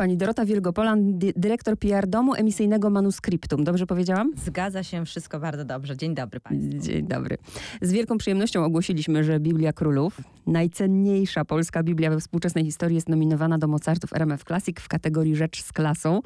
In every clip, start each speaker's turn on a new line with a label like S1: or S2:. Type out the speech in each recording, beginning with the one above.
S1: pani Dorota Wielgopolan, dy dyrektor PR Domu Emisyjnego Manuscriptum. Dobrze powiedziałam?
S2: Zgadza się, wszystko bardzo dobrze. Dzień dobry Państwu.
S1: Dzień dobry. Z wielką przyjemnością ogłosiliśmy, że Biblia Królów, najcenniejsza polska Biblia we współczesnej historii, jest nominowana do Mozartów RMF Classic w kategorii Rzecz z klasą.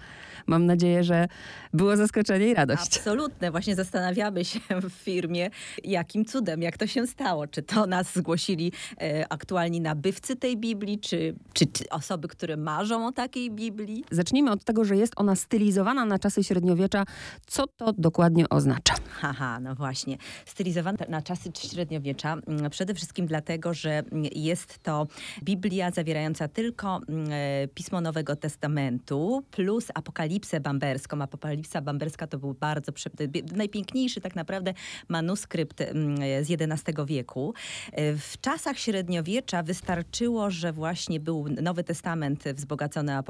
S1: Mam nadzieję, że było zaskoczenie i radość.
S2: Absolutne. Właśnie zastanawiamy się w firmie, jakim cudem, jak to się stało. Czy to nas zgłosili e, aktualni nabywcy tej Biblii, czy, czy, czy osoby, które marzą o takiej Biblii?
S1: Zacznijmy od tego, że jest ona stylizowana na czasy średniowiecza. Co to dokładnie oznacza?
S2: Haha, no właśnie. Stylizowana na czasy średniowiecza. mm, Przede wszystkim dlatego, że jest to Biblia zawierająca tylko mm, e, Pismo Nowego Testamentu plus Apokalipsę Bamberską. Apokalipsa Bamberska to był bardzo bie- najpiękniejszy tak naprawdę manuskrypt mm, z XI wieku. E, W czasach średniowiecza wystarczyło, że właśnie był Nowy Testament wzbogacony o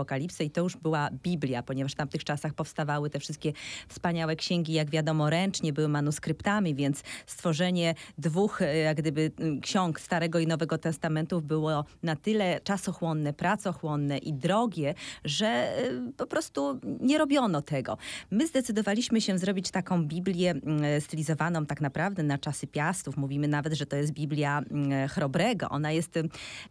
S2: I to już była Biblia, ponieważ w tamtych czasach powstawały te wszystkie wspaniałe księgi, jak wiadomo, ręcznie były manuskryptami, więc stworzenie dwóch e, jak gdyby ksiąg Starego i Nowego Testamentów było na tyle czasochłonne, pracochłonne i drogie, że e, po prostu nie robiono tego. My zdecydowaliśmy się zrobić taką Biblię m, stylizowaną tak naprawdę na czasy piastów. Mówimy nawet, że to jest Biblia Chrobrego. Ona jest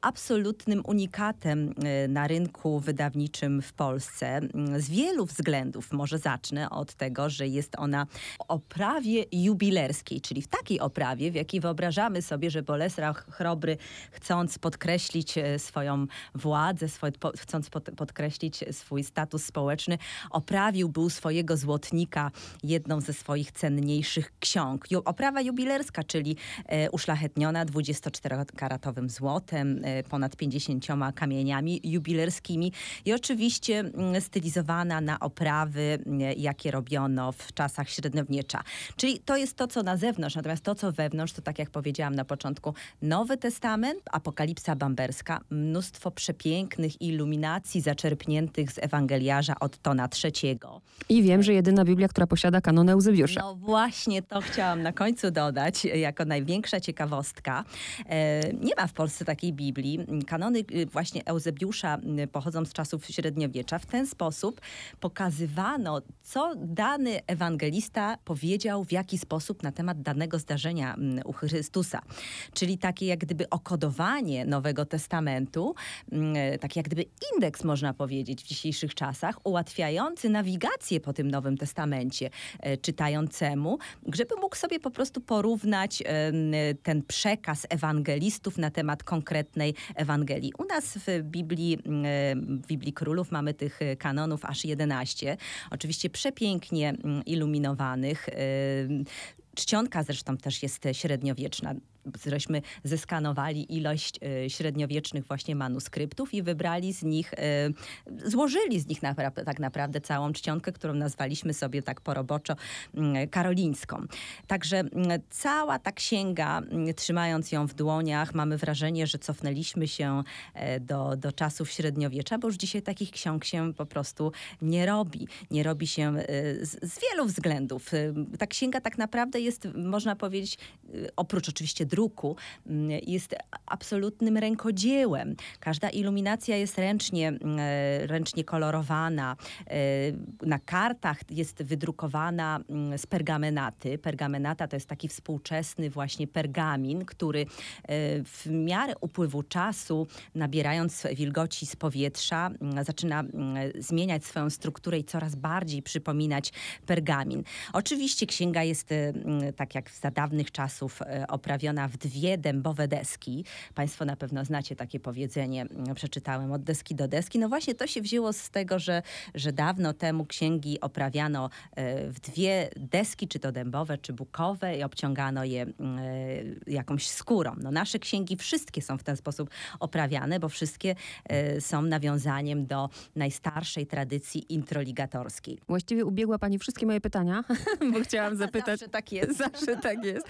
S2: absolutnym unikatem e, na rynku wydawniczym w Polsce m, z wielu względów. Może zacznę od tego, że jest ona oprawie jubilerskiej, czyli w takiej oprawie, w jakiej wyobrażamy sobie, że Bolesław Chrobry, chcąc podkreślić e, swoją władzę, swoje, po, chcąc pod, podkreślić swój status społeczny, oprawił był swojego złotnika jedną ze swoich cenniejszych ksiąg. Ju, oprawa jubilerska, czyli e, uszlachetniona 24-karatowym złotem, e, ponad 50 kamieniami jubilerskimi i oczywiście mm, stylizowana na oprawy, mm, jakie robiono w czasach średniowiecza. Czyli to jest to, co na zewnątrz, natomiast to, co wewnątrz, to tak jak powiedziałam na początku, Nowy Testament, Apokalipsa Bamberska, mnóstwo przepięknych iluminacji zaczerpniętych z Ewangeliarza od Tona III.
S1: I wiem, że jedyna Biblia, która posiada kanon Eusebiusza.
S2: No właśnie to chciałam na końcu dodać, jako największa ciekawostka. E, Nie ma w Polsce takiej Biblii. Kanony y, właśnie Eusebiusza y, pochodzą z czasów średniowiecza. W ten sposób pokazywano, co dany ewangelista powiedział, w jaki sposób na temat danego zdarzenia mm, u Chrystusa. Czyli takie jak gdyby okodowanie Nowego Testamentu, mm, taki jak gdyby indeks można powiedzieć w dzisiejszych czasach, ułatwiający nawigację po tym Nowym Testamencie e, czytającemu, żeby mógł sobie po prostu porównać em, ten przekaz ewangelistów na temat konkretnej Ewangelii. U nas w Biblii, em, w Biblii Królów mamy tych e, kanonów aż 11. Oczywiście przepięknie mm, iluminowanych. Czcionka zresztą też jest średniowieczna. Żeśmy zeskanowali ilość e, średniowiecznych właśnie manuskryptów i wybrali z nich, e, złożyli z nich tak naprawdę całą czcionkę, którą nazwaliśmy sobie tak poroboczo mm, karolińską. Także mm, cała ta księga, mm, trzymając ją w dłoniach, mamy wrażenie, że cofnęliśmy się e, do, do czasów średniowiecza, bo już dzisiaj takich ksiąg się po prostu nie robi. Nie robi się z, z wielu względów. Ta księga tak naprawdę jest, można powiedzieć, oprócz oczywiście druku, mm, jest absolutnym rękodziełem. Każda iluminacja jest ręcznie, mm, e, ręcznie kolorowana. E, Na kartach jest wydrukowana mm, z pergamenaty. Pergamenata to jest taki współczesny właśnie pergamin, który e, w miarę upływu czasu, nabierając wilgoci z powietrza, zaczyna zmieniać swoją strukturę i coraz bardziej przypominać pergamin. Oczywiście księga jest, tak jak za dawnych czasów, e, w dwie dębowe deski. Państwo na pewno znacie takie powiedzenie, mm, przeczytałem od deski do deski. No właśnie to się wzięło z tego, że, że dawno temu księgi oprawiano e, w dwie deski, czy to dębowe, czy bukowe i obciągano je mm, e, jakąś skórą. No nasze księgi wszystkie są w ten sposób oprawiane, bo wszystkie e, są nawiązaniem do najstarszej tradycji introligatorskiej.
S1: Właściwie ubiegła pani wszystkie moje pytania, bo chciałam zapytać.
S2: Zawsze tak jest.
S1: Zawsze tak jest.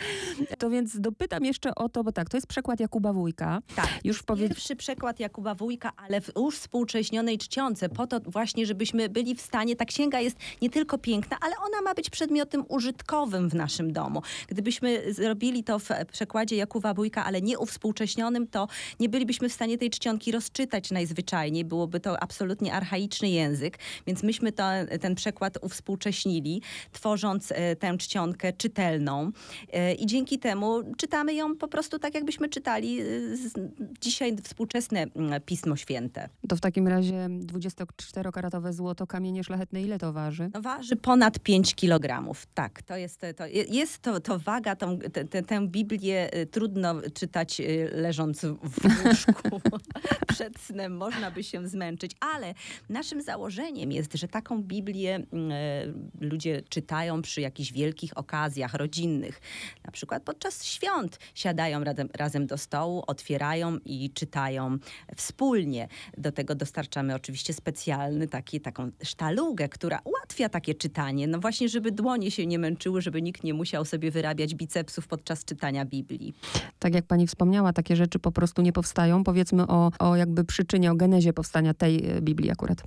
S1: To więc dopytam zapytam jeszcze o to, bo tak, to jest przekład Jakuba Wójka.
S2: Tak,
S1: Już
S2: już
S1: powie-
S2: pierwszy przekład Jakuba Wójka, ale w uwspółcześnionej czcionce, po to właśnie, żebyśmy byli w stanie, ta księga jest nie tylko piękna, ale ona ma być przedmiotem użytkowym w naszym domu. Gdybyśmy zrobili to w przekładzie Jakuba Wójka, ale nie uwspółcześnionym, to nie bylibyśmy w stanie tej czcionki rozczytać najzwyczajniej, byłoby to absolutnie archaiczny język, więc myśmy to, ten przekład uwspółcześnili, tworząc e, tę czcionkę czytelną E, i dzięki temu czytamy ją po prostu tak, jakbyśmy czytali z, dzisiaj współczesne mm, Pismo Święte.
S1: To w takim razie 24-karatowe złoto, kamienie szlachetne, ile to waży?
S2: No, waży ponad 5 kg. Tak, to jest to, jest to, to waga, tą, te, te, tę Biblię y, trudno czytać y, leżąc w łóżku przed snem. Można by się zmęczyć, ale naszym założeniem jest, że taką Biblię y, ludzie czytają przy jakichś wielkich okazjach rodzinnych. Na przykład podczas świąt siadają razem, razem do stołu, otwierają i czytają wspólnie. Do tego dostarczamy oczywiście specjalny taki, taką sztalugę, która ułatwia takie czytanie. No właśnie, żeby dłonie się nie męczyły, żeby nikt nie musiał sobie wyrabiać bicepsów podczas czytania Biblii.
S1: Tak jak pani wspomniała, takie rzeczy po prostu nie powstają. Powiedzmy o, o jakby przyczynie, o genezie powstania tej e, Biblii akurat.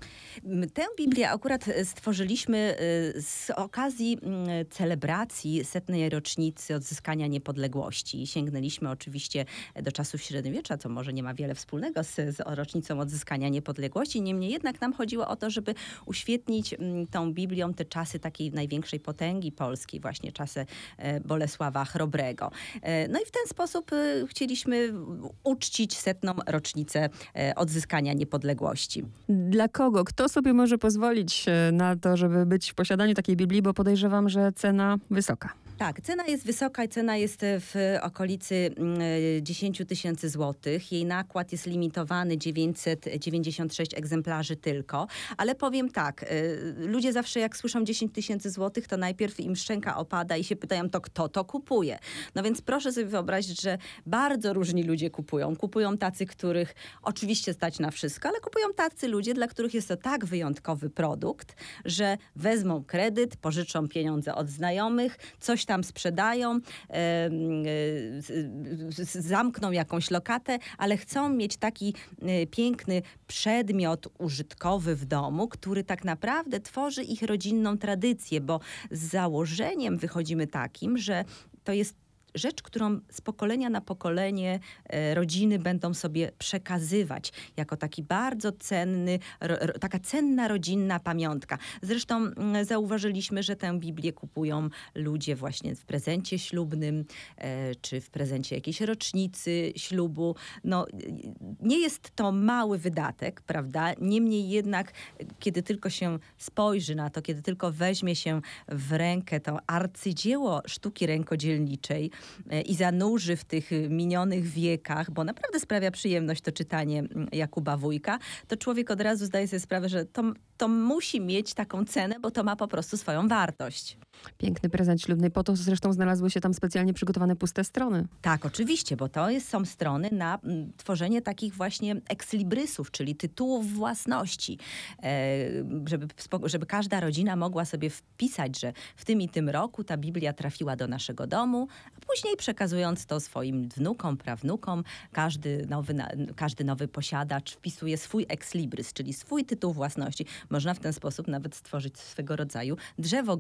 S2: Tę Biblię akurat e, stworzyliśmy e, z okazji celebracji setnej rocznicy odzyskania niepodległości. Sięgnęliśmy oczywiście do czasów średniowiecza, co może nie ma wiele wspólnego z, z rocznicą odzyskania niepodległości. Niemniej jednak nam chodziło o to, żeby uświetnić mm, tą Biblią te czasy takiej największej potęgi polskiej, właśnie czasy e, Bolesława Chrobrego. E, No i w ten sposób e, chcieliśmy uczcić setną rocznicę odzyskania niepodległości.
S1: Dla kogo? Kto sobie może pozwolić na to, żeby być w posiadaniu takiej Biblii? Bo podejrzewam, że cena wysoka.
S2: Tak, cena jest wysoka i cena jest e, w okolicy mm, e, 10 tysięcy złotych. Jej nakład jest limitowany 996 egzemplarzy tylko, ale powiem tak, e, ludzie zawsze jak słyszą 10 tysięcy złotych, to najpierw im szczęka opada i się pytają, to kto to kupuje? No więc proszę sobie wyobrazić, że bardzo różni ludzie kupują. Kupują tacy, których oczywiście stać na wszystko, ale kupują tacy ludzie, dla których jest to tak wyjątkowy produkt, że wezmą kredyt, pożyczą pieniądze od znajomych, coś tam sprzedają, zamkną jakąś lokatę, ale chcą mieć taki e, piękny przedmiot użytkowy w domu, który tak naprawdę tworzy ich rodzinną tradycję, bo z założeniem wychodzimy takim, że to jest rzecz, którą z pokolenia na pokolenie e, rodziny będą sobie przekazywać jako taki bardzo cenny, taka cenna rodzinna pamiątka. Zresztą mm, zauważyliśmy, że tę Biblię kupują ludzie właśnie w prezencie ślubnym, e, czy w prezencie jakiejś rocznicy ślubu. No, nie jest to mały wydatek, prawda? Niemniej jednak, kiedy tylko się spojrzy na to, kiedy tylko weźmie się w rękę to arcydzieło sztuki rękodzielniczej i zanurzy w tych minionych wiekach, bo naprawdę sprawia przyjemność to czytanie mm, Jakuba Wójka, to człowiek od razu zdaje sobie sprawę, że to, to musi mieć taką cenę, bo to ma po prostu swoją wartość.
S1: Piękny prezent ślubny. Po to zresztą znalazły się tam specjalnie przygotowane puste strony.
S2: Tak, oczywiście, bo to jest, są strony na mm, tworzenie takich właśnie ekslibrisów, czyli tytułów własności, e, żeby, żeby każda rodzina mogła sobie wpisać, że w tym i tym roku ta Biblia trafiła do naszego domu, a później przekazując to swoim wnukom, prawnukom, każdy nowy, każdy nowy posiadacz wpisuje swój ekslibris, czyli swój tytuł własności. Można w ten sposób nawet stworzyć swego rodzaju drzewo